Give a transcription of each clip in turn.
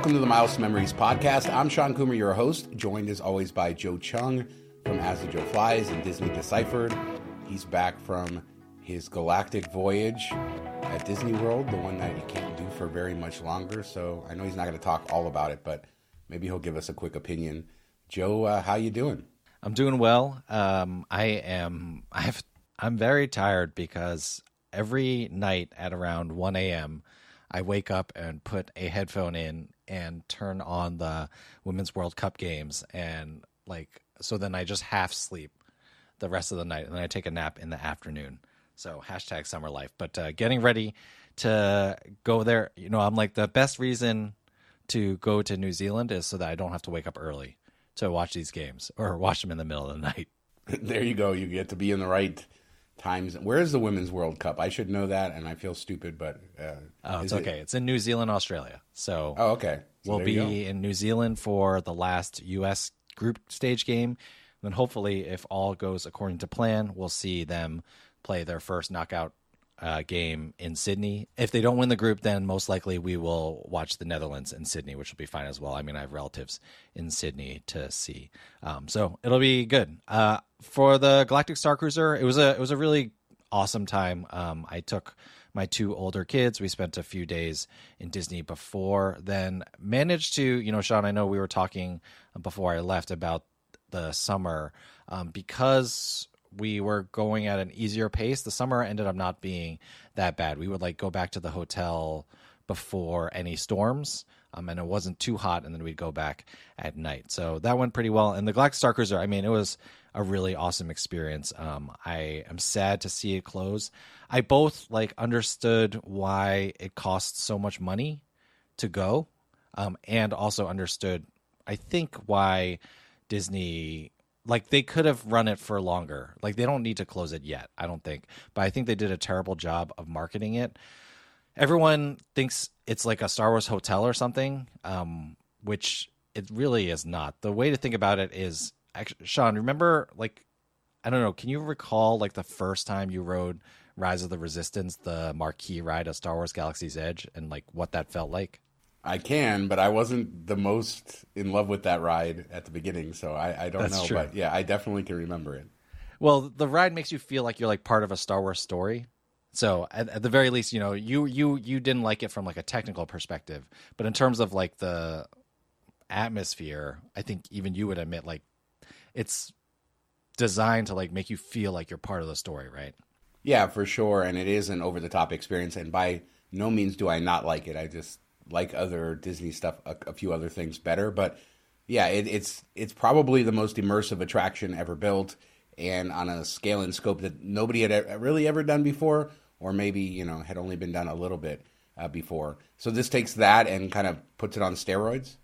Welcome to the Miles to Memories podcast. I'm Shawn Coomer, your host, joined as always by Joe Cheung from As the Joe Flies and Disney Deciphered. He's back from his galactic voyage at Disney World, the one that you can't do for very much longer. So I know he's not going to talk all about it, but maybe he'll give us a quick opinion. Joe, uh, how you doing? I'm doing well. Um, I am. I've. I'm very tired because every night at around 1 a.m. I wake up and put a headphone in and turn on the Women's World Cup games and like so then I just half sleep the rest of the night and then I take a nap in the afternoon. So hashtag summer life. But uh, getting ready to go there, you know, I'm like the best reason to go to New Zealand is so that I don't have to wake up early to watch these games or watch them in the middle of the night. there you go. You get to be in the right times. Where is the Women's World Cup? I should know that, and I feel stupid, but uh, oh, it's okay. It... It's in New Zealand, Australia. So oh, okay. So we'll be in New Zealand for the last U.S. group stage game. And then hopefully, if all goes according to plan, we'll see them play their first knockout uh, game in Sydney. If they don't win the group, then most likely we will watch the Netherlands in Sydney, which will be fine as well. I mean, I have relatives in Sydney to see, um, so it'll be good. Uh, for the Galactic Starcruiser, it was a it was a really awesome time. Um, I took my two older kids. We spent a few days in Disney before then. Managed to, you know, Shawn. I know we were talking before I left about the summer um, because we were going at an easier pace. The summer ended up not being that bad. We would like go back to the hotel before any storms. Um, and it wasn't too hot, and then we'd go back at night. So that went pretty well. And the Galactic Starcruiser, I mean, it was a really awesome experience. Um, I am sad to see it close. I both like understood why it costs so much money to go, um, and also understood, I think, why Disney like they could have run it for longer. Like they don't need to close it yet, I don't think. But I think they did a terrible job of marketing it. Everyone thinks it's like a Star Wars hotel or something, um, which it really is not. The way to think about it is, actually, Shawn, remember like I don't know, can you recall like the first time you rode Rise of the Resistance, the marquee ride of Star Wars Galaxy's Edge, and like what that felt like? I can, but I wasn't the most in love with that ride at the beginning, so I, I don't That's know. True. But yeah, I definitely can remember it. Well, the ride makes you feel like you're like part of a Star Wars story. So at, at, the very least, you know, you you you didn't like it from like a technical perspective, but in terms of like the atmosphere, I think even you would admit like it's designed to like make you feel like you're part of the story, right? Yeah, for sure, and it is an over the top experience, and by no means do I not like it. I just like other Disney stuff, a, a few other things better. But yeah, it, it's it's probably the most immersive attraction ever built, and on a scale and scope that nobody had really ever done before, or maybe you know had only been done a little bit uh, before. So this takes that and kind of puts it on steroids.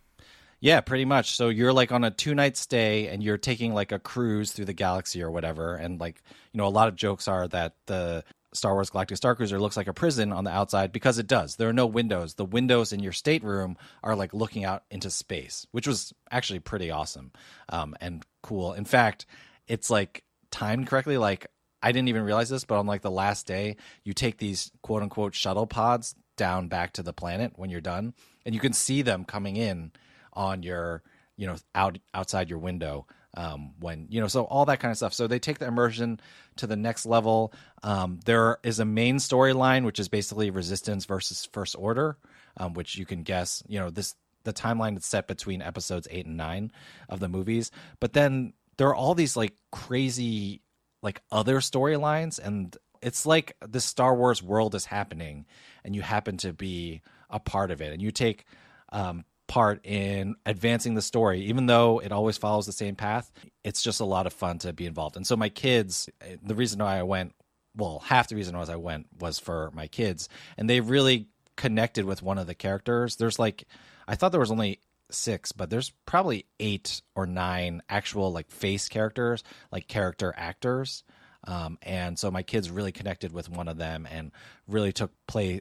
Yeah, pretty much. So you're like on a two night stay and you're taking like a cruise through the galaxy or whatever. And like, you know, a lot of jokes are that the Star Wars Galactic Starcruiser looks like a prison on the outside because it does. There are no windows. The windows in your stateroom are like looking out into space, which was actually pretty awesome um, and cool. In fact, it's like timed correctly. Like I didn't even realize this, but on like the last day, you take these quote unquote shuttle pods down back to the planet when you're done, and you can see them coming in on your you know out outside your window um, when you know so all that kind of stuff. So they take the immersion to the next level. Um, there is a main storyline which is basically resistance versus first order um, which you can guess you know this the timeline is set between episodes eight and nine of the movies. But then there are all these like crazy like other storylines and it's like the star wars world is happening and you happen to be a part of it. And you take um, part in advancing the story. Even though it always follows the same path it's just a lot of fun to be involved. And so my kids the reason why i went well half the reason was i went was for my kids. And they really connected with one of the characters. There's like i thought there was only six but there's probably eight or nine actual like face characters like character actors. Um, and so my kids really connected with one of them and really took play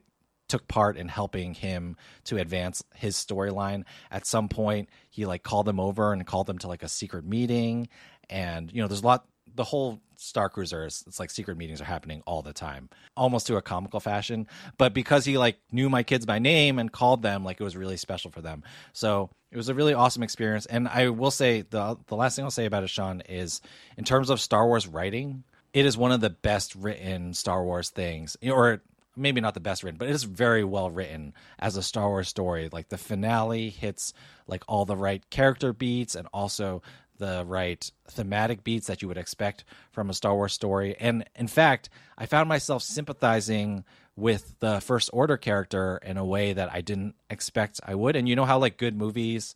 took part in helping him to advance his storyline. At some point, he like called them over and called them to like a secret meeting. And you know, there's a lot. the whole Starcruiser is it's like secret meetings are happening all the time, almost to a comical fashion. But because he like knew my kids by name and called them, like it was really special for them. So it was a really awesome experience. And I will say the the last thing I'll say about it, Shawn, is in terms of Star Wars writing, it is one of the best written Star Wars things, or maybe not the best written, but it is very well written as a Star Wars story. Like the finale hits like all the right character beats and also the right thematic beats that you would expect from a Star Wars story. And in fact, I found myself sympathizing with the First Order character in a way that I didn't expect I would. And you know how like good movies,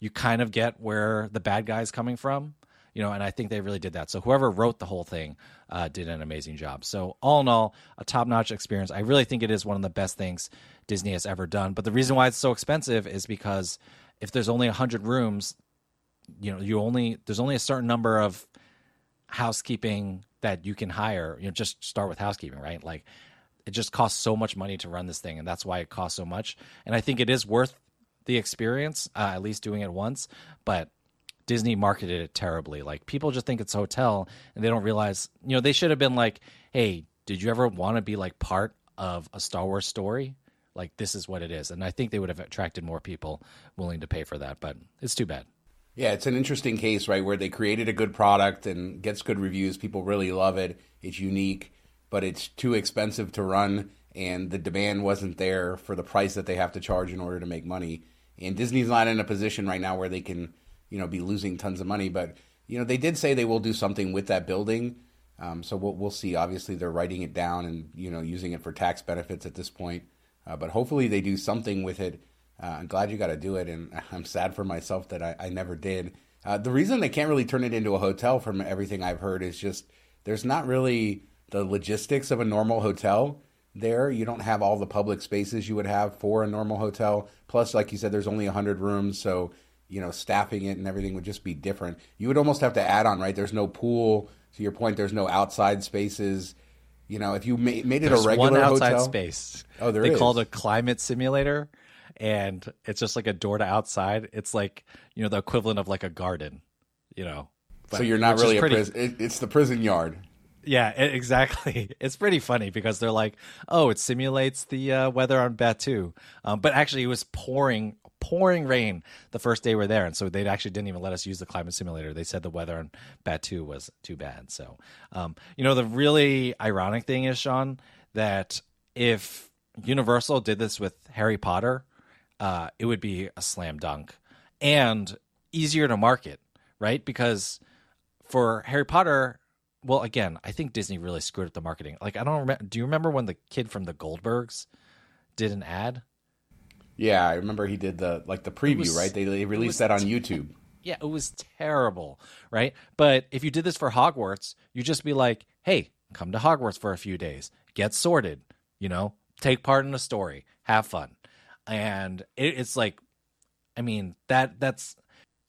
you kind of get where the bad guy's coming from, you know, and I think they really did that. So whoever wrote the whole thing uh, did an amazing job. So all in all, a top-notch experience. I really think it is one of the best things Disney has ever done. But the reason why it's so expensive is because if there's only 100 rooms you know you only there's only a certain number of housekeeping that you can hire you know just start with housekeeping right like it just costs so much money to run this thing and that's why it costs so much and i think it is worth the experience uh, at least doing it once but disney marketed it terribly like people just think it's a hotel and they don't realize you know they should have been like hey did you ever want to be like part of a star wars story like this is what it is and i think they would have attracted more people willing to pay for that but it's too bad yeah, it's an interesting case, right, where they created a good product and gets good reviews. People really love it. It's unique, but it's too expensive to run, and the demand wasn't there for the price that they have to charge in order to make money. And Disney's not in a position right now where they can, you know, be losing tons of money. But you know, they did say they will do something with that building. Um, so we'll, we'll see. Obviously, they're writing it down and you know using it for tax benefits at this point. Uh, but hopefully, they do something with it uh, I'm glad you got to do it, and I'm sad for myself that I, I never did. Uh, the reason they can't really turn it into a hotel, from everything I've heard, is just there's not really the logistics of a normal hotel there. You don't have all the public spaces you would have for a normal hotel. Plus, like you said, there's only 100 rooms, so you know staffing it and everything would just be different. You would almost have to add on, right? There's no pool. To your point, there's no outside spaces. You know, if you made, made it There's a regular one outside hotel, space. Oh, there they is. it a climate simulator, and it's just like a door to outside. It's like you know the equivalent of like a garden, you know. so you're not really a pretty- prison. It, it's the prison yard. Yeah, e- exactly. It's pretty funny because they're like, "Oh, it simulates the uh, weather on Batuu," um, but actually, it was pouring, pouring rain the first day we are there, and so they actually didn't even let us use the climate simulator. They said the weather on Batuu was too bad. So, um, you know, the really ironic thing is, Shawn, that if Universal did this with Harry Potter, uh, it would be a slam dunk and easier to market, right? Because for Harry Potter, well, again, I think Disney really screwed up the marketing. Like, I don't remember. Do you remember when the kid from the Goldbergs did an ad? Yeah, I remember he did the like the preview, was- right? They, they released that on YouTube. Yeah, it was terrible, right? But if you did this for Hogwarts, you just be like, "Hey, come to Hogwarts for a few days, get sorted, you know, take part in a story, have fun." And it, it's like, I mean, that that's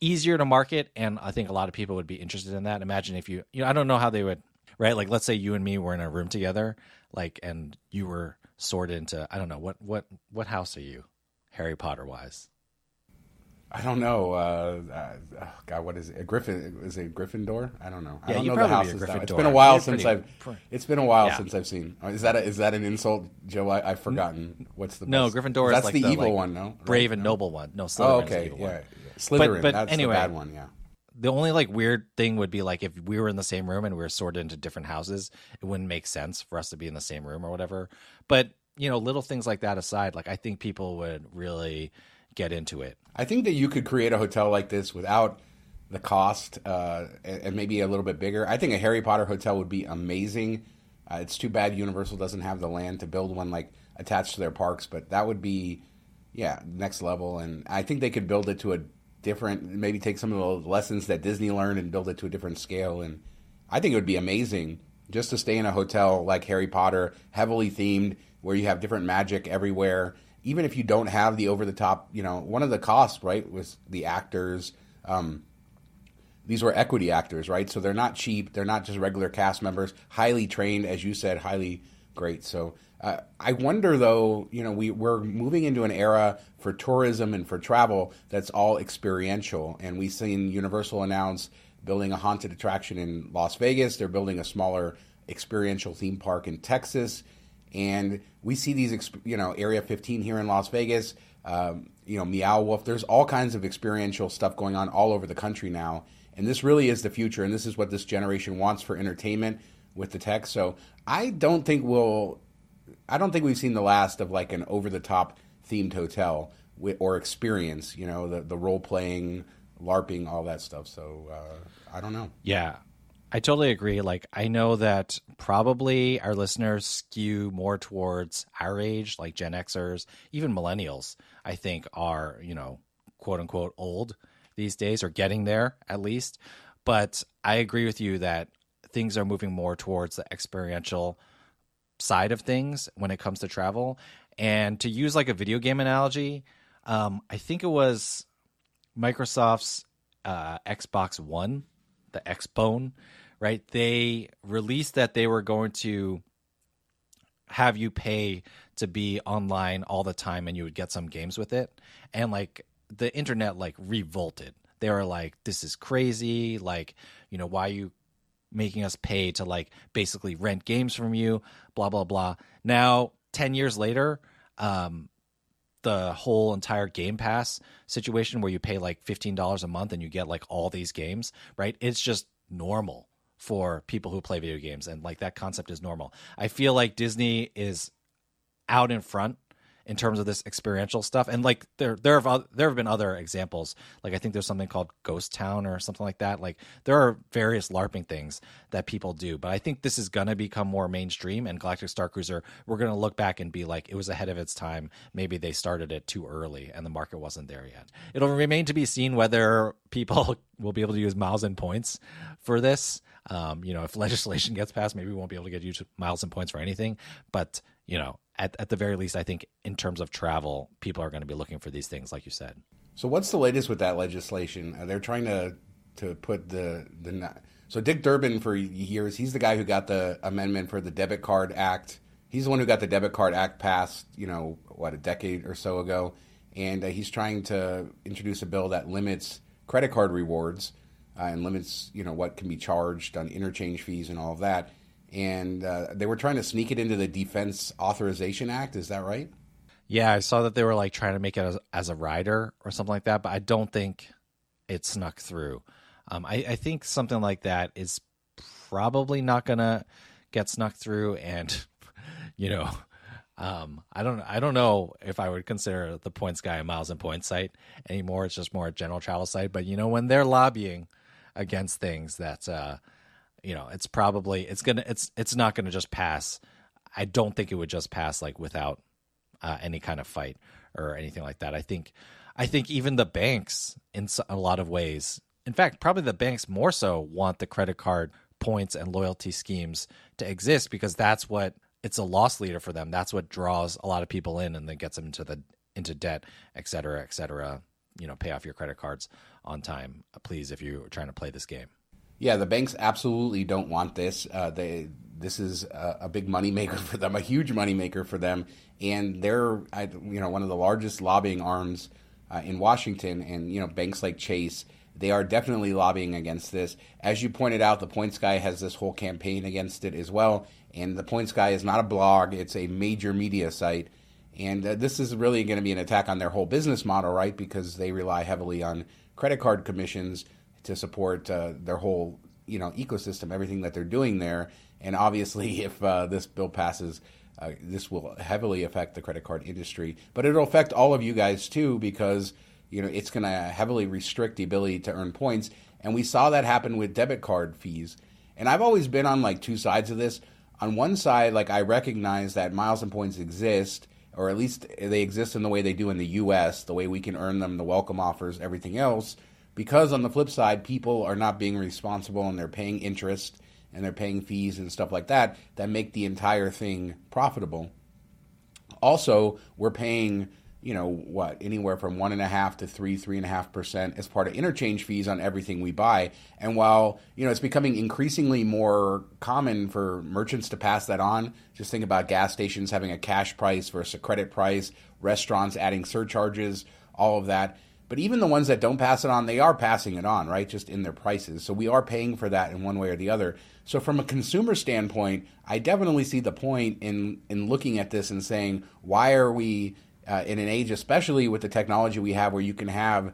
easier to market, and I think a lot of people would be interested in that. Imagine if you, you know, I don't know how they would, right? Like, let's say you and me were in a room together, like, and you were sorted into, I don't know, what what what house are you, Harry Potter wise? I don't know. Uh, uh, oh, God, what is it? A Griffin? Is it Gryffindor? I don't know. I Yeah, don't you'd know the probably be a houses. now. It's been a while You're since pretty- I've. pr- It's been a while Yeah. since I've seen. Is that a, is that an insult, Joe? I, I've forgotten. What's the No, best- Gryffindor is That's like the, the, evil like, one. No, brave and No? noble one. No, Slytherin's Oh, the okay. Yeah, yeah. Slytherin. but that's anyway. the bad one. Yeah. The only like weird thing would be like if we were in the same room and we were sorted into different houses, it wouldn't make sense for us to be in the same room or whatever. But you know, little things like that aside, like I think people would really get into it. I think that you could create a hotel like this without the cost uh, and, maybe a little bit bigger. I think a Harry Potter hotel would be amazing. Uh, it's too bad Universal doesn't have the land to build one like attached to their parks, but that would be, yeah, next level. And I think they could build it to a different, maybe take some of the lessons that Disney learned and build it to a different scale. And I think it would be amazing just to stay in a hotel like Harry Potter, heavily themed, where you have different magic everywhere. Even if you don't have the over the top, you know, one of the costs, right, was the actors. Um, these were equity actors, right? So they're not cheap. They're not just regular cast members. Highly trained, as you said, highly great. So uh, I wonder, though, you know, we, we're moving into an era for tourism and for travel that's all experiential. And we've seen Universal announce building a haunted attraction in Las Vegas. They're building a smaller experiential theme park in Texas. And we see these, you know, Area 15 here in Las Vegas, um, you know, Meow Wolf. There's all kinds of experiential stuff going on all over the country now. And this really is the future. And this is what this generation wants for entertainment with the tech. So I don't think we'll, I don't think we've seen the last of like an over the top themed hotel or experience, you know, the, the role playing, LARPing, all that stuff. So uh, I don't know. Yeah. I totally agree. Like, I know that probably our listeners skew more towards our age, like Gen Xers, even millennials, I think are, you know, quote unquote old these days or getting there at least. But I agree with you that things are moving more towards the experiential side of things when it comes to travel. And to use like a video game analogy, um, I think it was Microsoft's uh, Xbox One, the Xbone, right? They released that they were going to have you pay to be online all the time and you would get some games with it. And like the internet like revolted. They were like, this is crazy. Like, you know, why you making us pay to like basically rent games from you, blah, blah, blah. Now, 10 years later, um, the whole entire Game Pass situation where you pay like $15 a month and you get like all these games, right? It's just normal for people who play video games and like that concept is normal. I feel like Disney is out in front in terms of this experiential stuff. And like there there have there have been other examples. Like I think there's something called Ghost Town or something like that. Like there are various LARPing things that people do. But I think this is gonna become more mainstream. And Galactic Starcruiser, we're gonna look back and be like, it was ahead of its time. Maybe they started it too early and the market wasn't there yet. It'll remain to be seen whether people will be able to use miles and points for this. Um, you know, if legislation gets passed, maybe we won't be able to get use miles and points for anything. But you know, at, at the very least, I think in terms of travel, people are going to be looking for these things, like you said. So, what's the latest with that legislation? Uh, they're trying to to put the the so Dick Durbin for years, he's the guy who got the amendment for the Debit Card Act. He's the one who got the Debit Card Act passed, you know, what a decade or so ago, and uh, he's trying to introduce a bill that limits credit card rewards uh, and limits, you know, what can be charged on interchange fees and all of that and uh, they were trying to sneak it into the Defense Authorization Act. Is that right? Yeah, I saw that they were like trying to make it as, as a rider or something like that, but I don't think it snuck through. Um, I, I, think something like that is probably not gonna get snuck through, and you know, um, I don't I don't know if I would consider the Points Guy a miles and points site anymore. It's just more a general travel site. But you know, when they're lobbying against things that uh, you know, it's probably it's gonna it's it's not gonna just pass. I don't think it would just pass like without uh, any kind of fight or anything like that. I think I think even the banks in a lot of ways, in fact, probably the banks more so want the credit card points and loyalty schemes to exist because that's what it's a loss leader for them. That's what draws a lot of people in and then gets them into the into debt, et cetera, et cetera. You know, pay off your credit cards on time, please, if you're trying to play this game. Yeah, the banks absolutely don't want this. Uh, they this is a, a big moneymaker for them, a huge moneymaker for them, and they're you know one of the largest lobbying arms uh, in Washington, and you know banks like Chase. They are definitely lobbying against this. As you pointed out, the Points Guy has this whole campaign against it as well. And the Points Guy is not a blog; it's a major media site. And uh, this is really going to be an attack on their whole business model, right? Because they rely heavily on credit card commissions to support uh, their whole you know ecosystem, everything that they're doing there. And obviously, if uh, this bill passes, uh, this will heavily affect the credit card industry. But it'll affect all of you guys too, because you know it's going to heavily restrict the ability to earn points. And we saw that happen with debit card fees. And I've always been on like two sides of this. On one side, like I recognize that miles and points exist, or at least they exist in the way they do in the U.S., the way we can earn them, the welcome offers, everything else because on the flip side, people are not being responsible and they're paying interest and they're paying fees and stuff like that that make the entire thing profitable. Also, we're paying, you know, what, anywhere from one and a half to three, three and a half percent as part of interchange fees on everything we buy. And while, you know, it's becoming increasingly more common for merchants to pass that on, just think about gas stations having a cash price versus a credit price, restaurants adding surcharges, all of that But even the ones that don't pass it on, they are passing it on, right? Just in their prices. So we are paying for that in one way or the other. So from a consumer standpoint, I definitely see the point in in looking at this and saying, why are we uh, in an age, especially with the technology we have, where you can have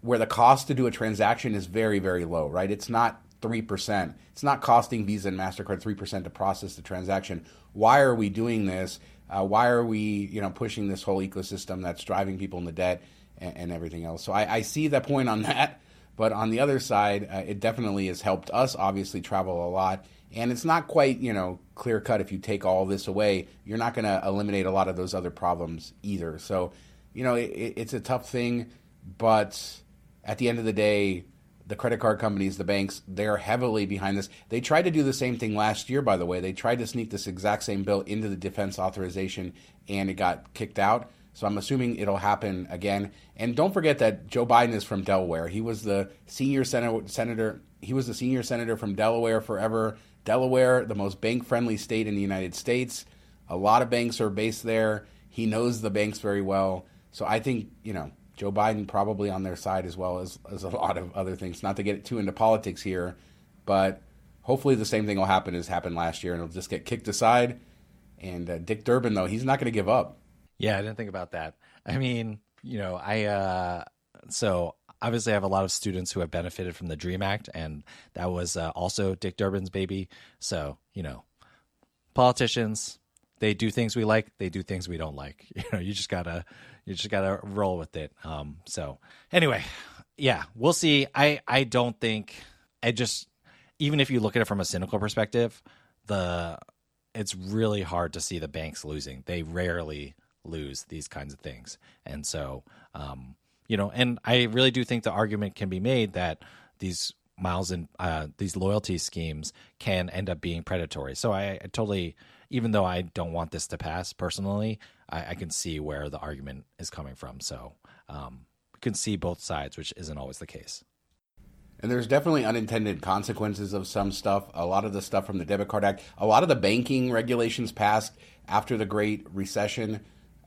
where the cost to do a transaction is very very low, right? It's not 3%. It's not costing Visa and MasterCard 3% to process the transaction. Why are we doing this? Uh, why are we, you know, pushing this whole ecosystem that's driving people into debt and, and everything else? So I, I, see that point on that. But on the other side, uh, it definitely has helped us obviously travel a lot. And it's not quite, you know, clear cut. If you take all this away, you're not going to eliminate a lot of those other problems either. So, you know, it, it's a tough thing. But at the end of the day, the credit card companies, the banks, they're heavily behind this. They tried to do the same thing last year, by the way. They tried to sneak this exact same bill into the defense authorization and it got kicked out. So I'm assuming it'll happen again. And don't forget that Joe Biden is from Delaware. He was the senior senator. He was the senior senator from Delaware forever. Delaware, the most bank-friendly state in the United States. A lot of banks are based there. He knows the banks very well. So I think you know Joe Biden probably on their side as well as, as a lot of other things. Not to get too into politics here, but hopefully the same thing will happen as happened last year and it'll just get kicked aside. And uh, Dick Durbin, though, he's not going to give up. Yeah, I didn't think about that. I mean, you know, I, uh, so obviously I have a lot of students who have benefited from the Dream Act, and that was uh, also Dick Durbin's baby. So, you know, politicians, they do things we like, they do things we don't like. You know, you just gotta you just gotta roll with it. Um, so anyway, yeah, we'll see. I I don't think I just even if you look at it from a cynical perspective, the it's really hard to see the banks losing. They rarely lose these kinds of things, and so um, you know, and I really do think the argument can be made that these miles and uh, these loyalty schemes can end up being predatory. So I, I, totally, even though I don't want this to pass personally, I, I can see where the argument is coming from. So um, we can see both sides, which isn't always the case. And there's definitely unintended consequences of some stuff. A lot of the stuff from the Debit Card Act, a lot of the banking regulations passed after the Great Recession,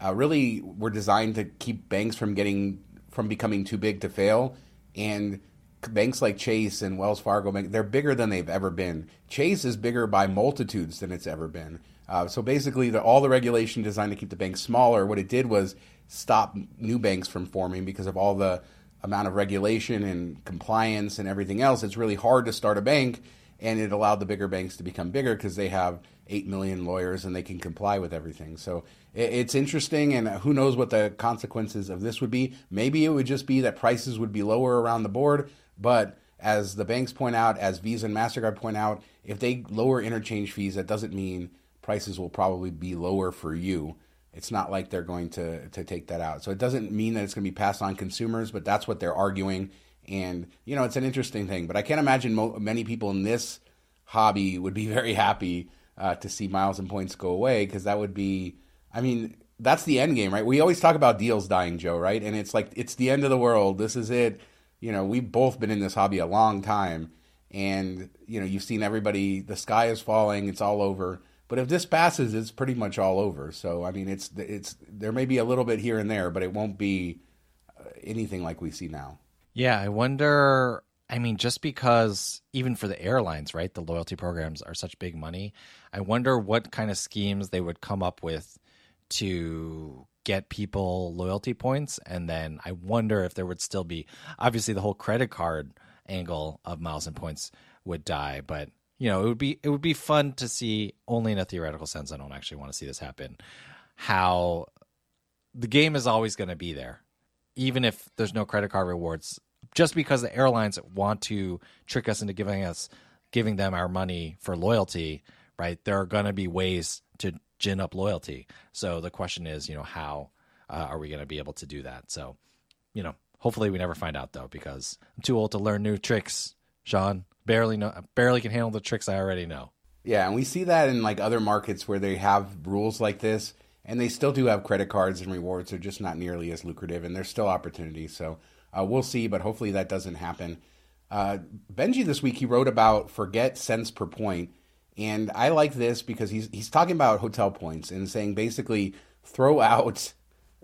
uh, really were designed to keep banks from getting from becoming too big to fail. And banks like Chase and Wells Fargo, they're bigger than they've ever been. Chase is bigger by multitudes than it's ever been. Uh, so basically, the, all the regulation designed to keep the banks smaller, what it did was stop new banks from forming because of all the amount of regulation and compliance and everything else. It's really hard to start a bank, and it allowed the bigger banks to become bigger because they have 8 million lawyers and they can comply with everything. So it's interesting, and who knows what the consequences of this would be. Maybe it would just be that prices would be lower around the board, but as the banks point out, as Visa and MasterCard point out, if they lower interchange fees, that doesn't mean prices will probably be lower for you. It's not like they're going to to take that out. So it doesn't mean that it's going to be passed on consumers, but that's what they're arguing. And you know, it's an interesting thing. But I can't imagine mo- many people in this hobby would be very happy uh, to see miles and points go away because that would be. I mean, that's the end game, right? We always talk about deals dying, Joe, right? And it's like it's the end of the world. This is it. You know, we've both been in this hobby a long time, and you know, you've seen everybody. The sky is falling. It's all over but if this passes, it's pretty much all over. So I mean, it's it's there may be a little bit here and there, but it won't be uh, anything like we see now. Yeah, I wonder. I mean, just because even for the airlines, right, the loyalty programs are such big money. I wonder what kind of schemes they would come up with to get people loyalty points, and then I wonder if there would still be obviously the whole credit card angle of miles and points would die, but you know, it would be it would be fun to see only in a theoretical sense. I don't actually want to see this happen. How the game is always going to be there, even if there's no credit card rewards. Just because the airlines want to trick us into giving us giving them our money for loyalty, right? There are going to be ways to gin up loyalty. So the question is, you know, how uh, are we going to be able to do that? So, you know, hopefully we never find out though, because I'm too old to learn new tricks. Shawn, barely know, barely can handle the tricks I already know. Yeah, and we see that in like other markets where they have rules like this, and they still do have credit cards and rewards. They're just not nearly as lucrative, and there's still opportunities. So uh, we'll see, but hopefully that doesn't happen. Uh, Benji this week he wrote about forget cents per point, and I like this because he's he's talking about hotel points and saying basically throw out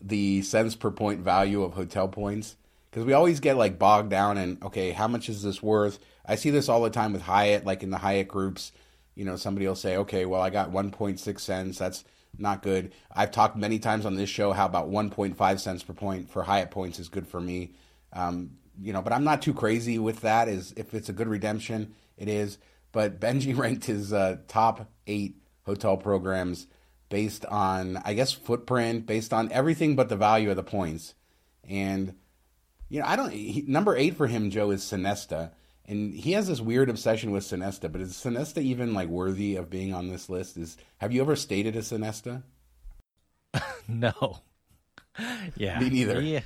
the cents per point value of hotel points because we always get like bogged down in okay, how much is this worth? I see this all the time with Hyatt, like in the Hyatt groups. You know, somebody will say, okay, well, I got 1.6 cents. That's not good. I've talked many times on this show how about 1.5 cents per point for Hyatt points is good for me. Um, you know, but I'm not too crazy with that. Is if it's a good redemption, it is. But Benji ranked his uh, top eight hotel programs based on, I guess, footprint, based on everything but the value of the points. And you know, I don't. He, number eight for him, Joe, is Sonesta, and he has this weird obsession with Sonesta. But is Sonesta even like worthy of being on this list? Is have you ever stayed at a Sonesta? no. yeah. Me neither. He,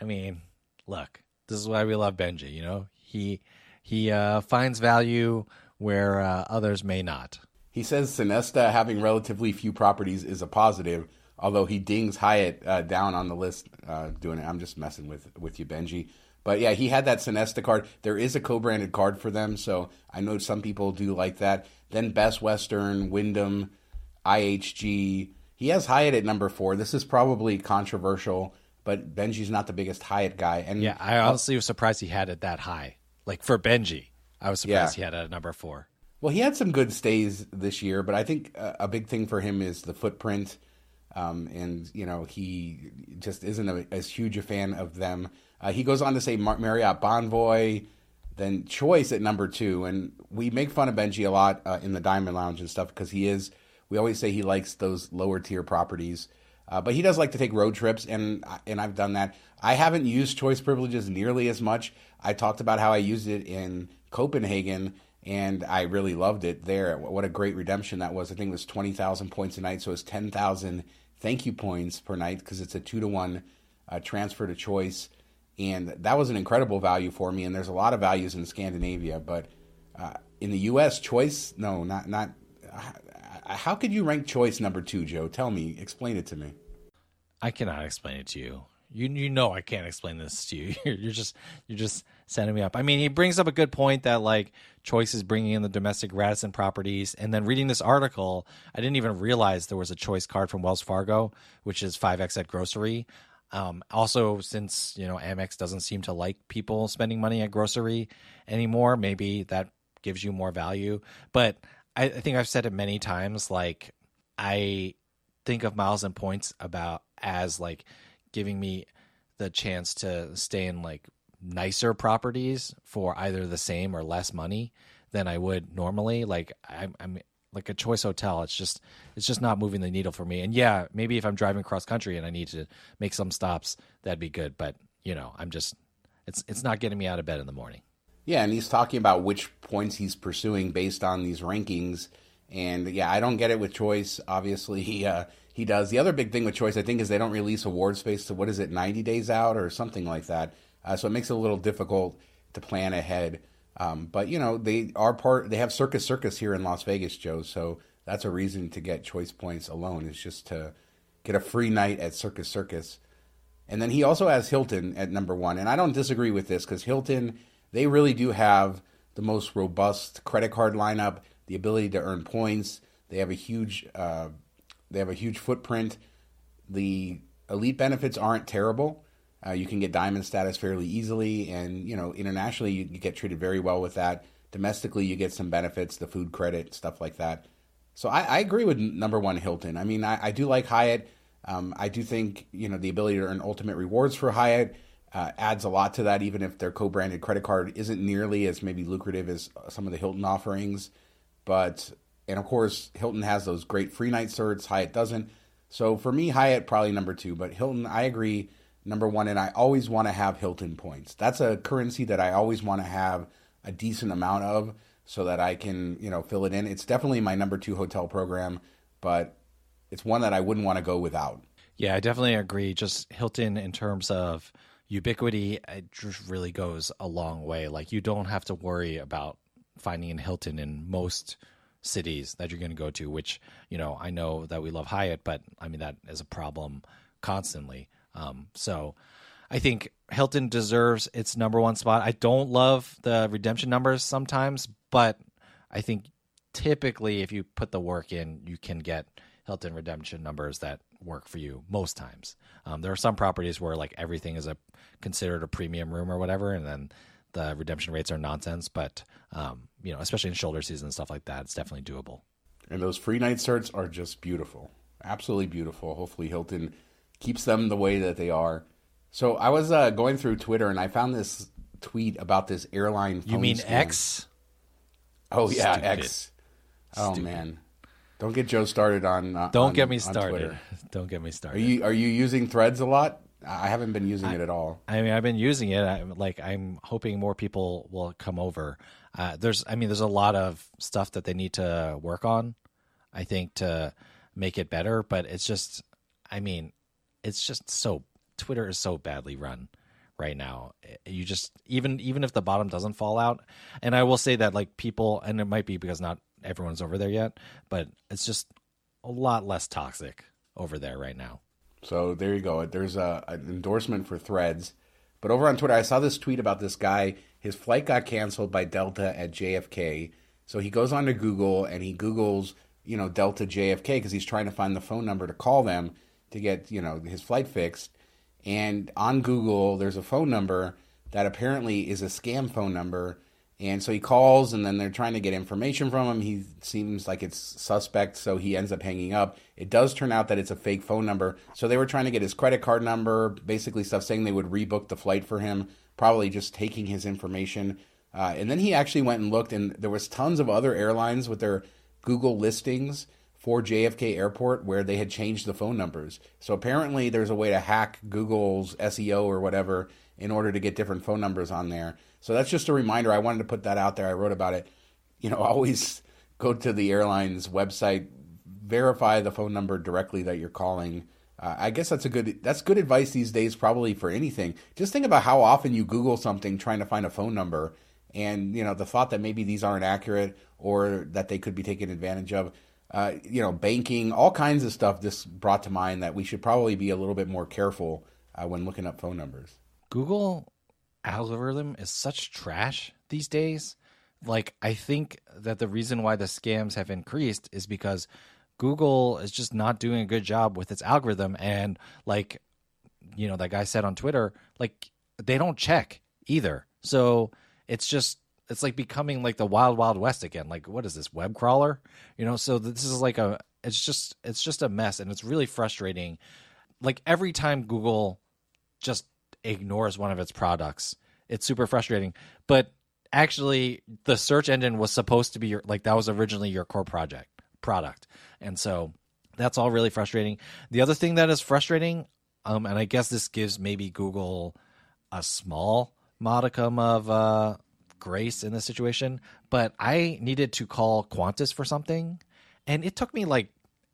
I mean, look, this is why we love Benji. You know, he he uh, finds value where uh, others may not. He says Sonesta having relatively few properties is a positive, although he dings Hyatt uh, down on the list uh, doing it. I'm just messing with with you, Benji. But yeah, he had that Sonesta card. There is a co-branded card for them, so I know some people do like that. Then Best Western, Wyndham, IHG. He has Hyatt at number four. This is probably controversial, but Benji's not the biggest Hyatt guy. And yeah, I honestly was surprised he had it that high. Like for Benji, I was surprised yeah. he had a number four. Well, he had some good stays this year, but I think a big thing for him is the footprint. Um, and you know he just isn't a, as huge a fan of them. Uh, he goes on to say Mar- Marriott Bonvoy, then Choice at number two, and we make fun of Benji a lot uh, in the Diamond Lounge and stuff because he is. We always say he likes those lower tier properties, uh, but he does like to take road trips, and and I've done that. I haven't used Choice privileges nearly as much. I talked about how I used it in Copenhagen and I really loved it there. What a great redemption that was! I think it was twenty thousand points a night, so it's ten thousand thank you points per night because it's a two to one uh, transfer to choice, and that was an incredible value for me. And there's a lot of values in Scandinavia, but uh, in the U.S., choice no, not not. Uh, how could you rank choice number two, Joe? Tell me, explain it to me. I cannot explain it to you. You you know I can't explain this to you. You're just you're just setting me up. I mean, he brings up a good point that like Choice is bringing in the domestic Radisson properties, and then reading this article, I didn't even realize there was a Choice card from Wells Fargo, which is five x at grocery. Um, also, since you know Amex doesn't seem to like people spending money at grocery anymore, maybe that gives you more value. But I, I think I've said it many times. Like I think of miles and points about as like giving me the chance to stay in like nicer properties for either the same or less money than I would normally. Like I'm, I'm like a choice hotel. It's just it's just not moving the needle for me. And yeah, maybe if I'm driving cross country and I need to make some stops, that'd be good. But you know, I'm just it's it's not getting me out of bed in the morning. Yeah, and he's talking about which points he's pursuing based on these rankings. And yeah, I don't get it with choice. Obviously, he uh, he does. The other big thing with Choice, I think, is they don't release award space to what is it, 90 days out or something like that. Uh, so it makes it a little difficult to plan ahead. Um, but you know, they are part. They have Circus Circus here in Las Vegas, Joe. So that's a reason to get choice points alone. Is just to get a free night at Circus Circus. And then he also has Hilton at number one, and I don't disagree with this because Hilton, they really do have the most robust credit card lineup, the ability to earn points. They have a huge uh, they have a huge footprint. The elite benefits aren't terrible. Uh, you can get diamond status fairly easily, and you know internationally you, get treated very well with that. Domestically, you get some benefits, the food credit, stuff like that. So I, I agree with number one Hilton. I mean, I, I do like Hyatt. Um, I do think you know the ability to earn ultimate rewards for Hyatt uh, adds a lot to that, even if their co-branded credit card isn't nearly as maybe lucrative as some of the Hilton offerings. But and of course, Hilton has those great free night certs. Hyatt doesn't. So for me, Hyatt probably number two, but Hilton, I agree, number one. And I always want to have Hilton points. That's a currency that I always want to have a decent amount of so that I can, you know, fill it in. It's definitely my number two hotel program, but it's one that I wouldn't want to go without. Yeah, I definitely agree. Just Hilton in terms of ubiquity, it just really goes a long way. Like you don't have to worry about finding a Hilton in most cities that you're going to go to, which, you know, I know that we love Hyatt, but I mean, that is a problem constantly. Um, so I think Hilton deserves its number one spot. I don't love the redemption numbers sometimes, but I think typically if you put the work in, you can get Hilton redemption numbers that work for you most times. Um, there are some properties where like everything is a considered a premium room or whatever, and then the redemption rates are nonsense. But um, you know, especially in shoulder season and stuff like that, it's definitely doable. And those free night certs are just beautiful, absolutely beautiful. Hopefully, Hilton keeps them the way that they are. So I was uh, going through Twitter and I found this tweet about this airline. you mean scam. X? Oh yeah, Stupid. X. Oh Stupid. man, don't get Joe started on. Uh, Don't on- get me started. Don't get me started. Are you are you using Threads a lot? I haven't been using it at all. I mean, I've been using it. I'm like, I'm hoping more people will come over. Uh, there's, I mean, there's a lot of stuff that they need to work on. I think to make it better, but it's just, I mean, it's just so Twitter is so badly run right now. Eh, you just even even if the bottom doesn't fall out, and I will say that like people, and it might be because not everyone's over there yet, but it's just a lot less toxic over there right now. So there you go. There's a, an endorsement for Threads. But over on Twitter, I saw this tweet about this guy. His flight got canceled by Delta at JFK. So he goes on to Google and he Googles, you know, Delta JFK because he's trying to find the phone number to call them to get, you know, his flight fixed. And on Google, there's a phone number that apparently is a scam phone number. And so he calls, and then they're trying to get information from him. He seems like it's suspect, so he ends up hanging up. It does turn out that it's a fake phone number. So they were trying to get his credit card number, basically stuff saying they would rebook the flight for him, probably just taking his information. Uh, and then he actually went and looked, and there was tons of other airlines with their Google listings for JFK Airport where they had changed the phone numbers. So apparently there's a way to hack Google's SEO or whatever in order to get different phone numbers on there. So that's just a reminder. I wanted to put that out there. I wrote about it. You know, always go to the airline's website, verify the phone number directly that you're calling. Uh, I guess that's a good that's good advice these days probably for anything. Just think about how often you Google something trying to find a phone number and you know the thought that maybe these aren't accurate or that they could be taken advantage of uh, you know banking all kinds of stuff just brought to mind that we should probably be a little bit more careful uh, when looking up phone numbers Google algorithm is such trash these days. Like I think that the reason why the scams have increased is because Google is just not doing a good job with its algorithm and like you know that guy said on Twitter like they don't check either. So it's just it's like becoming like the wild wild west again. Like what is this web crawler? You know, so this is like a it's just it's just a mess and it's really frustrating. Like every time Google just ignores one of its products. It's super frustrating. But actually the search engine was supposed to be your like that was originally your core project product. And so that's all really frustrating. The other thing that is frustrating, um, and I guess this gives maybe Google a small modicum of uh, grace in this situation, but I needed to call Qantas for something, and it took me like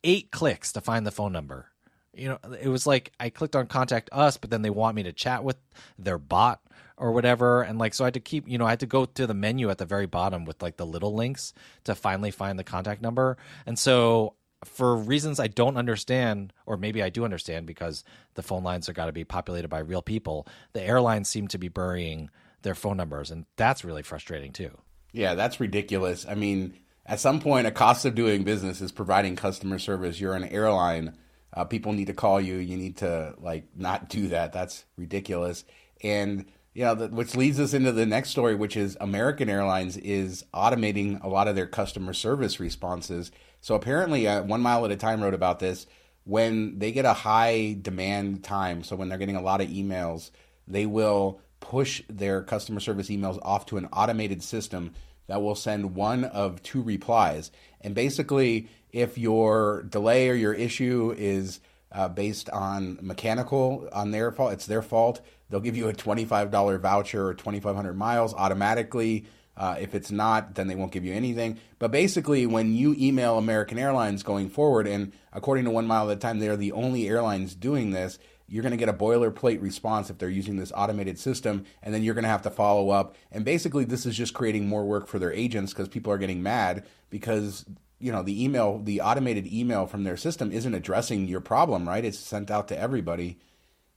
eight clicks to find the phone number. You know, it was like I clicked on contact us, but then they want me to chat with their bot or whatever. And like, so I had to keep, you know, I had to go to the menu at the very bottom with like the little links to finally find the contact number. And so for reasons I don't understand, or maybe I do understand because the phone lines are got to be populated by real people, the airlines seem to be burying their phone numbers. And that's really frustrating too. Yeah, that's ridiculous. I mean, at some point, a cost of doing business is providing customer service. You're an airline. Uh, people need to call you. You need to like not do that. That's ridiculous. And you know, the, which leads us into the next story, which is American Airlines is automating a lot of their customer service responses. So apparently, uh, One Mile at a Time wrote about this. When they get a high demand time, so when they're getting a lot of emails, they will push their customer service emails off to an automated system that will send one of two replies. And basically, if your delay or your issue is uh, based on mechanical on their fault, it's their fault. They'll give you a twenty-five dollar voucher or twenty-five hundred miles automatically. Uh, if it's not, then they won't give you anything. But basically, when you email American Airlines going forward, and according to One Mile at a Time, they're the only airlines doing this. You're going to get a boilerplate response if they're using this automated system, and then you're going to have to follow up. And basically, this is just creating more work for their agents because people are getting mad because you know the email, the automated email from their system isn't addressing your problem, right? It's sent out to everybody.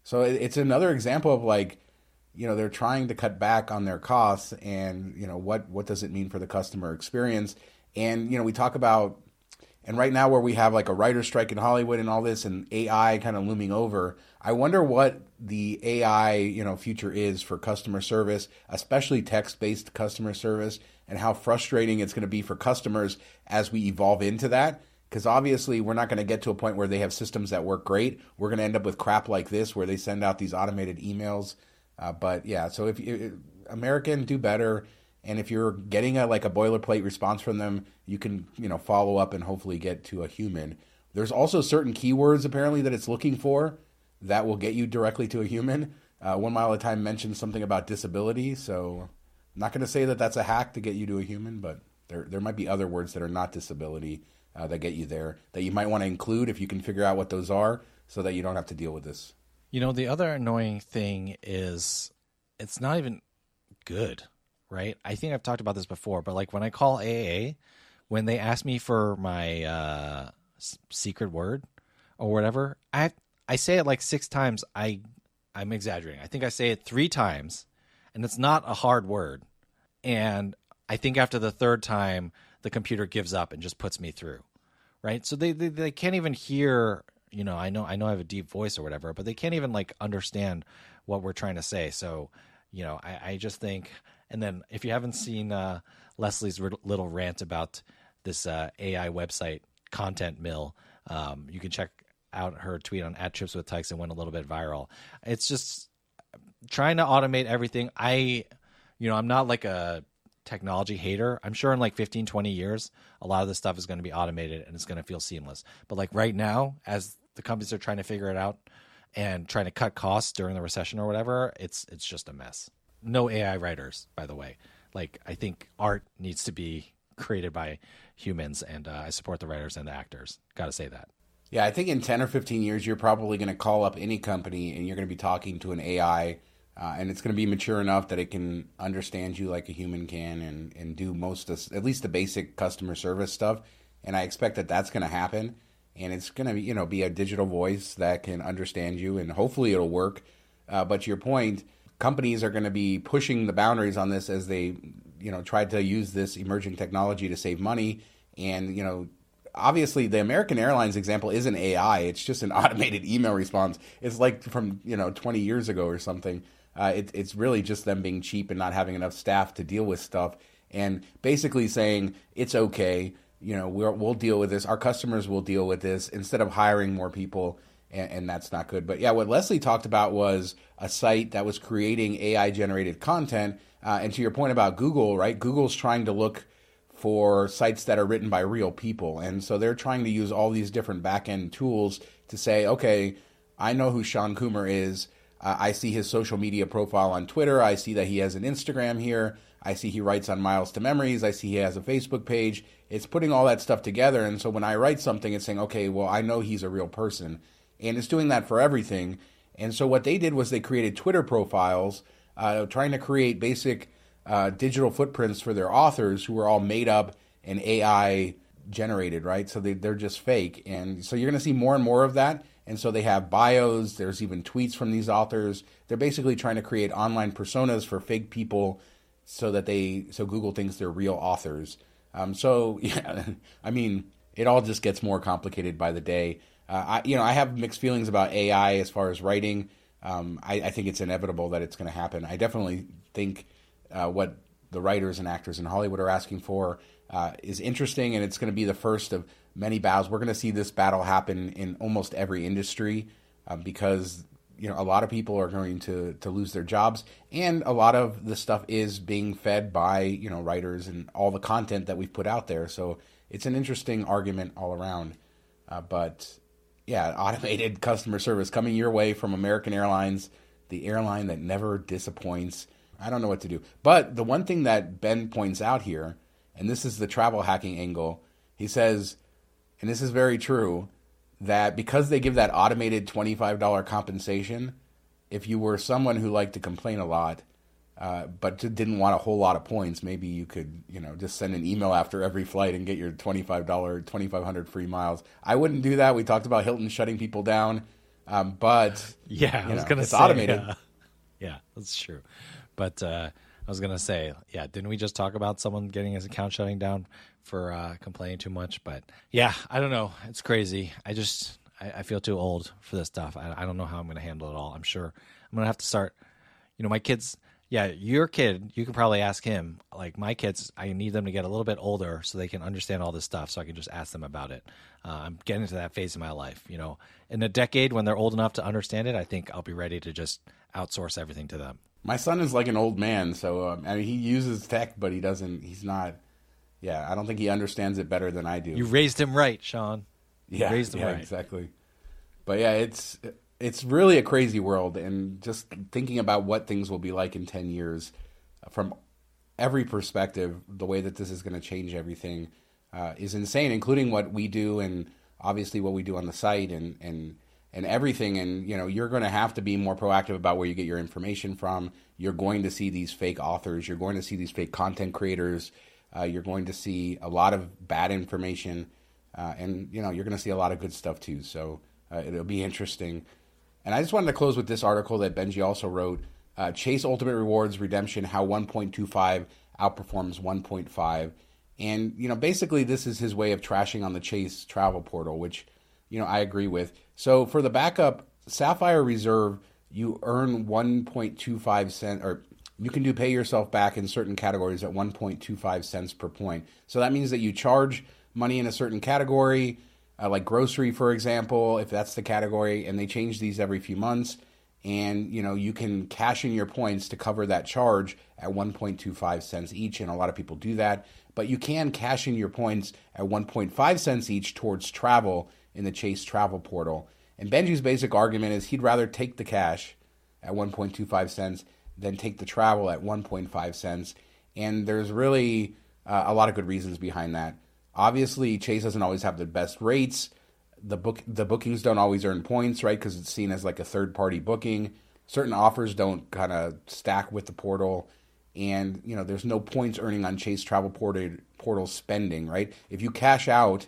So it's another example of like, you know, they're trying to cut back on their costs, and you know what what does it mean for the customer experience? And you know, we talk about And right now, where we have like a writer strike in Hollywood and all this, and AI kind of looming over, I wonder what the AI you know future is for customer service, especially text based customer service, and how frustrating it's going to be for customers as we evolve into that. Because obviously, we're not going to get to a point where they have systems that work great. We're going to end up with crap like this, where they send out these automated emails. Uh, but yeah, so if you, American do better and if you're getting a like a boilerplate response from them, you can you know follow up and hopefully get to a human. There's also certain keywords apparently that it's looking for that will get you directly to a human. Uh, One Mile at a Time mentioned something about disability, so I'm not going to say that that's a hack to get you to a human, but there there might be other words that are not disability uh, that get you there that you might want to include if you can figure out what those are, so that you don't have to deal with this. You know, the other annoying thing is it's not even good right? I think I've talked about this before, but like when I call AA, when they ask me for my uh, secret word or whatever, I I say it like six times. I I'm exaggerating. I think I say it three times, and it's not a hard word. And I think after the third time, the computer gives up and just puts me through, right? So they they, they can't even hear. You know, I know I know I have a deep voice or whatever, but they can't even like understand what we're trying to say. So, you know, I, I just think and then if you haven't seen uh, Leslie's little rant about this uh, AI website content mill, um, you can check out her tweet on at trips with Tykes and went a little bit viral. It's just trying to automate everything. I, you know, I'm not like a technology hater. I'm sure in like 15, 20 years, a lot of this stuff is going to be automated and it's going to feel seamless. But like right now, as the companies are trying to figure it out and trying to cut costs during the recession or whatever, it's it's just a mess no AI writers, by the way. Like I think art needs to be created by humans, and uh, I support the writers and the actors. Got to say that. Yeah, I think in ten or fifteen years, you're probably going to call up any company, and you're going to be talking to an AI, uh, and it's going to be mature enough that it can understand you like a human can, and and do most of at least the basic customer service stuff. And I expect that that's going to happen, and it's going to be you know be a digital voice that can understand you, and hopefully it'll work. Uh, but to your point, companies are going to be pushing the boundaries on this as they, you know, try to use this emerging technology to save money. And you know, obviously, the American Airlines example isn't AI; it's just an automated email response. It's like from you know 20 years ago or something. Uh, it, it's really just them being cheap and not having enough staff to deal with stuff, and basically saying it's okay. You know, we will deal with this. Our customers will deal with this instead of hiring more people and, and, that's not good. But yeah, what Leslie talked about was a site that was creating AI generated content. Uh, and to your point about Google, right? Google's trying to look for sites that are written by real people. And so they're trying to use all these different back end tools to say, okay, I know who Shawn Coomer is. Uh, I see his social media profile on Twitter. I see that he has an Instagram here. I see he writes on Miles to Memories. I see he has a Facebook page. It's putting all that stuff together. And so when I write something, it's saying, okay, well, I know he's a real person and it's doing that for everything. And so what they did was they created Twitter profiles, uh, trying to create basic uh, digital footprints for their authors who were all made up and AI generated, right? So they, they're just fake. And so you're going to see more and more of that. And so they have bios, there's even tweets from these authors. They're basically trying to create online personas for fake people so that they, so Google thinks they're real authors. Um, so, yeah, I mean, it all just gets more complicated by the day. Uh, I, you know, I have mixed feelings about AI as far as writing. Um, I, I, think it's inevitable that it's going to happen. I definitely think uh, what the writers and actors in Hollywood are asking for uh, is interesting, and it's going to be the first of many battles. We're going to see this battle happen in almost every industry uh, because you know a lot of people are going to to lose their jobs, and a lot of the stuff is being fed by you know writers and all the content that we've put out there. So it's an interesting argument all around. Uh, but yeah, automated customer service coming your way from American Airlines, the airline that never disappoints. I don't know what to do. But the one thing that Ben points out here, and this is the travel hacking angle, he says, and this is very true, that because they give that automated $25 compensation, if you were someone who liked to complain a lot, uh, but didn't want a whole lot of points, maybe you could, you know, just send an email after every flight and get your twenty-five dollar, twenty-five hundred free miles. I wouldn't do that. We talked about Hilton shutting people down, um, but yeah, I was know, gonna it's say, automated. Uh, yeah, that's true. But uh, I was gonna say, yeah, didn't we just talk about someone getting his account shutting down for uh, complaining too much? But yeah, I don't know. It's crazy. I just I, I feel too old for this stuff. I, I don't know how I'm gonna handle it all. I'm sure I'm gonna have to start. You know, my kids. Yeah, your kid, you can probably ask him. Like my kids, I need them to get a little bit older so they can understand all this stuff. So I can just ask them about it. Uh, I'm getting to that phase of my life. You know, in a decade when they're old enough to understand it, I think I'll be ready to just outsource everything to them. My son is like an old man, so um, I mean, he uses tech, but he doesn't. He's not. Yeah, I don't think he understands it better than I do. You raised him right, Shawn. You yeah, raised him yeah, right. exactly. But yeah, it's it's really a crazy world, and just thinking about what things will be like in ten years, from every perspective, the way that this is going to change everything uh, is insane, including what we do and obviously what we do on the site and and and everything. And you know, you're going to have to be more proactive about where you get your information from. You're going to see these fake authors. You're going to see these fake content creators. Uh, you're going to see a lot of bad information, uh, and you know, you're going to see a lot of good stuff too. So uh, it'll be interesting. And I just wanted to close with this article that Benji also wrote. Uh, Chase Ultimate Rewards Redemption: How 1.25 outperforms 1.5. And you know, basically, this is his way of trashing on the Chase travel portal, which you know I agree with. So for the backup Sapphire Reserve, you earn 1.25 cent or you can do pay yourself back in certain categories at 1.25 cents per point. So that means that you charge money in a certain category, uh, like grocery, for example, if that's the category, and they change these every few months. And you know you can cash in your points to cover that charge at 1.25 cents each, and a lot of people do that. But you can cash in your points at 1.5 cents each towards travel in the Chase travel portal. And Benji's basic argument is he'd rather take the cash at 1.25 cents than take the travel at 1.5 cents. And there's really uh, a lot of good reasons behind that. Obviously, Chase doesn't always have the best rates. The book the bookings don't always earn points, right? Because it's seen as like a third party booking. Certain offers don't kind of stack with the portal, and you know there's no points earning on Chase Travel Portal portal spending, right? If you cash out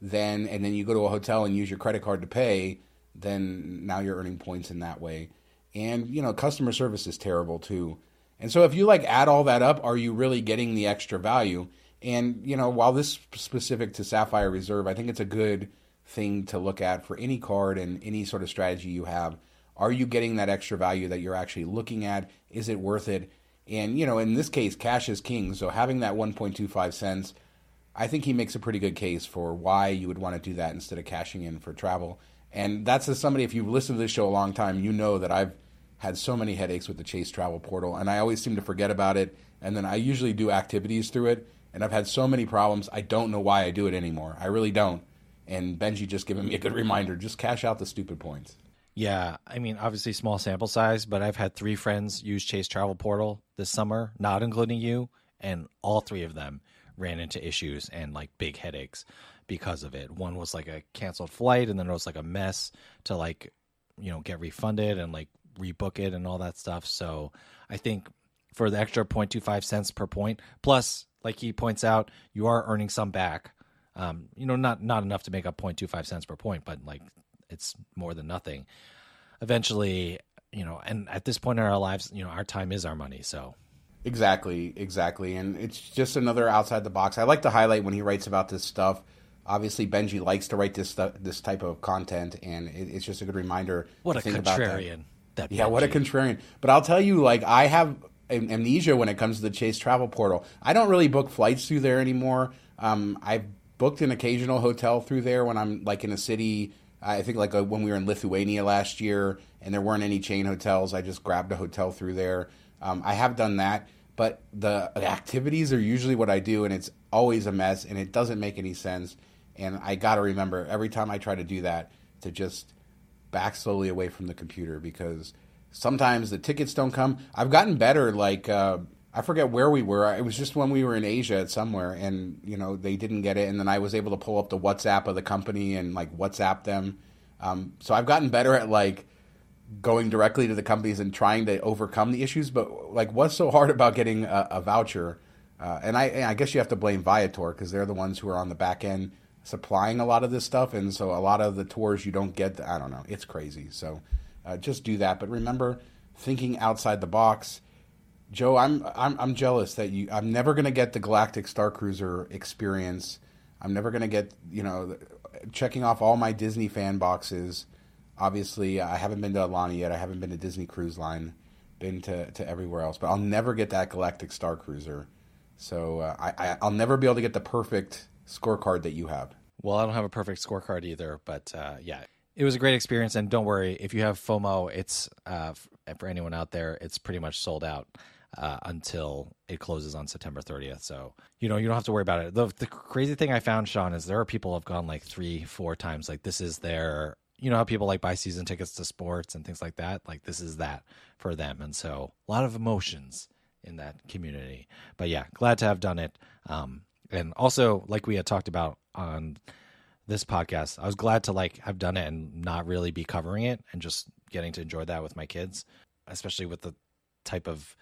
then and then you go to a hotel and use your credit card to pay, then now you're earning points in that way. And you know, customer service is terrible too. And so if you like add all that up, are you really getting the extra value? And you know, while this specific to Sapphire Reserve, I think it's a good thing to look at for any card and any sort of strategy you have. Are you getting that extra value that you're actually looking at? Is it worth it? And you know, in this case, cash is king. So having that 1.25 cents I think he makes a pretty good case for why you would want to do that instead of cashing in for travel. And that's as somebody, if you've listened to this show a long time, you know that I've had so many headaches with the Chase Travel Portal, and I always seem to forget about it. And then I usually do activities through it, and I've had so many problems. I don't know why I do it anymore. I really don't. And Benji just giving me a good reminder: just cash out the stupid points. Yeah, I mean, obviously small sample size, but I've had three friends use Chase Travel Portal this summer, not including you, and all three of them ran into issues and like big headaches because of it. One was like a canceled flight, and then it was like a mess to like you know get refunded and like rebook it and all that stuff. So I think for the extra 0.25 cents per point, plus like he points out, you are earning some back. Um, you know, not not enough to make up 0.25 cents per point, but like it's more than nothing. Eventually, you know, and at this point in our lives, you know, our time is our money. So Exactly, exactly. And it's just another outside the box. I like to highlight when he writes about this stuff. Obviously, Benji likes to write this stuff, this type of content, and it, it's just a good reminder. What a contrarian! That. that yeah, what a contrarian. But I'll tell you, like I have amnesia when it comes to the Chase Travel Portal. I don't really book flights through there anymore. Um, I've booked an occasional hotel through there when I'm like in a city. I think like a, when we were in Lithuania last year, and there weren't any chain hotels. I just grabbed a hotel through there. Um, I have done that, but the activities are usually what I do, and it's always a mess, and it doesn't make any sense. And I got to remember every time I try to do that to just back slowly away from the computer because sometimes the tickets don't come. I've gotten better. Like uh, I forget where we were. It was just when we were in Asia somewhere, and you know they didn't get it, and then I was able to pull up the WhatsApp of the company and like WhatsApp them. Um, so I've gotten better at like going directly to the companies and trying to overcome the issues. But like, what's so hard about getting a, a voucher? Uh, and I, and I guess you have to blame Viator because they're the ones who are on the back end supplying a lot of this stuff, and so a lot of the tours you don't get. I don't know. It's crazy. So uh, just do that. But remember, thinking outside the box. Joe, I'm I'm I'm jealous that you. I'm never gonna get the Galactic Starcruiser experience. I'm never gonna get you know checking off all my Disney fan boxes. Obviously, I haven't been to Aulani yet. I haven't been to Disney Cruise Line. Been to, to everywhere else, but I'll never get that Galactic Starcruiser. So uh, I, I I'll never be able to get the perfect scorecard that you have. Well, I don't have a perfect scorecard either, but uh, yeah, it was a great experience. And don't worry, if you have FOMO, it's uh, for anyone out there, it's pretty much sold out uh, until it closes on September 30th. So you know you don't have to worry about it. The, the crazy thing I found, Shawn, is there are people have gone like three, four times. Like this is their, you know how people like buy season tickets to sports and things like that. Like this is that for them, and so a lot of emotions in that community. But yeah, glad to have done it. Um, and also, like we had talked about on this podcast, I was glad to like have done it and not really be covering it and just getting to enjoy that with my kids, especially with the type of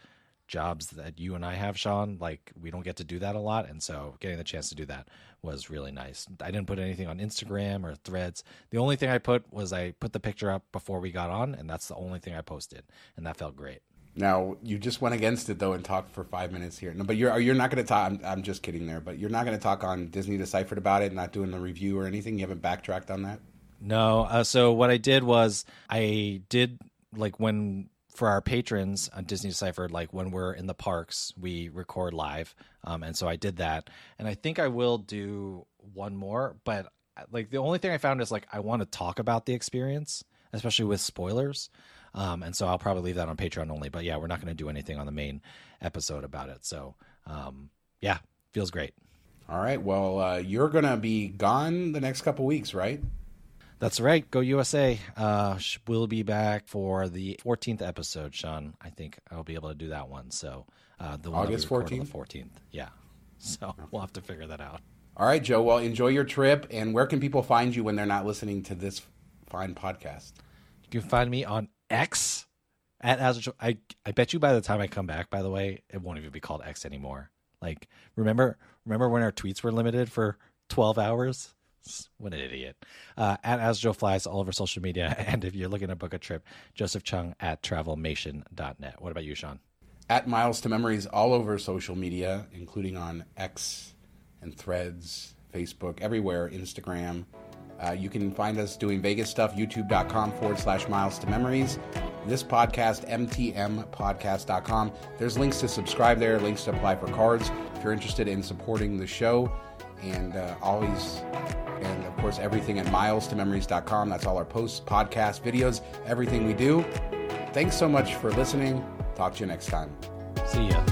jobs that you and I have, Shawn. Like we don't get to do that a lot, and so getting the chance to do that was really nice. I didn't put anything on Instagram or Threads. The only thing I put was I put the picture up before we got on, and that's the only thing I posted, and that felt great. Now you just went against it though and talked for five minutes here. No, but you're you're not going to talk. I'm, I'm, just kidding there, but you're not going to talk on Disney Deciphered about it, not doing the review or anything. You haven't backtracked on that. No. Uh, so what I did was I did like when for our patrons on Disney Deciphered, like when we're in the parks, we record live, um, and so I did that, and I think I will do one more. But like the only thing I found is like I want to talk about the experience, especially with spoilers. Um, and so I'll probably leave that on Patreon only. But yeah, we're not going to do anything on the main episode about it. So um, yeah, feels great. All right. Well, uh, you're going to be gone the next couple weeks, right? That's right. Go USA. Uh, we'll be back for the 14th episode, Shawn. I think I'll be able to do that one. So uh, the August 14th. 14th. Yeah. So we'll have to figure that out. All right, Joe. Well, enjoy your trip. And where can people find you when they're not listening to this fine podcast? You can find me on X at Azure. I I bet you by the time I come back, by the way, it won't even be called X anymore. Like remember remember when our tweets were limited for twelve hours? What an idiot. Uh, at Asjo Flies all over social media. And if you're looking to book a trip, Joseph Cheung at travelmation.net. What about you, Shawn? At Miles to Memories all over social media, including on X and Threads, Facebook, everywhere, Instagram. Uh, you can find us doing Vegas stuff, youtube.com forward slash miles to memories. This podcast, mtmpodcast.com. There's links to subscribe there, links to apply for cards if you're interested in supporting the show. And uh, always, and of course, everything at miles to memories.com. That's all our posts, podcasts, videos, everything we do. Thanks so much for listening. Talk to you next time. See ya.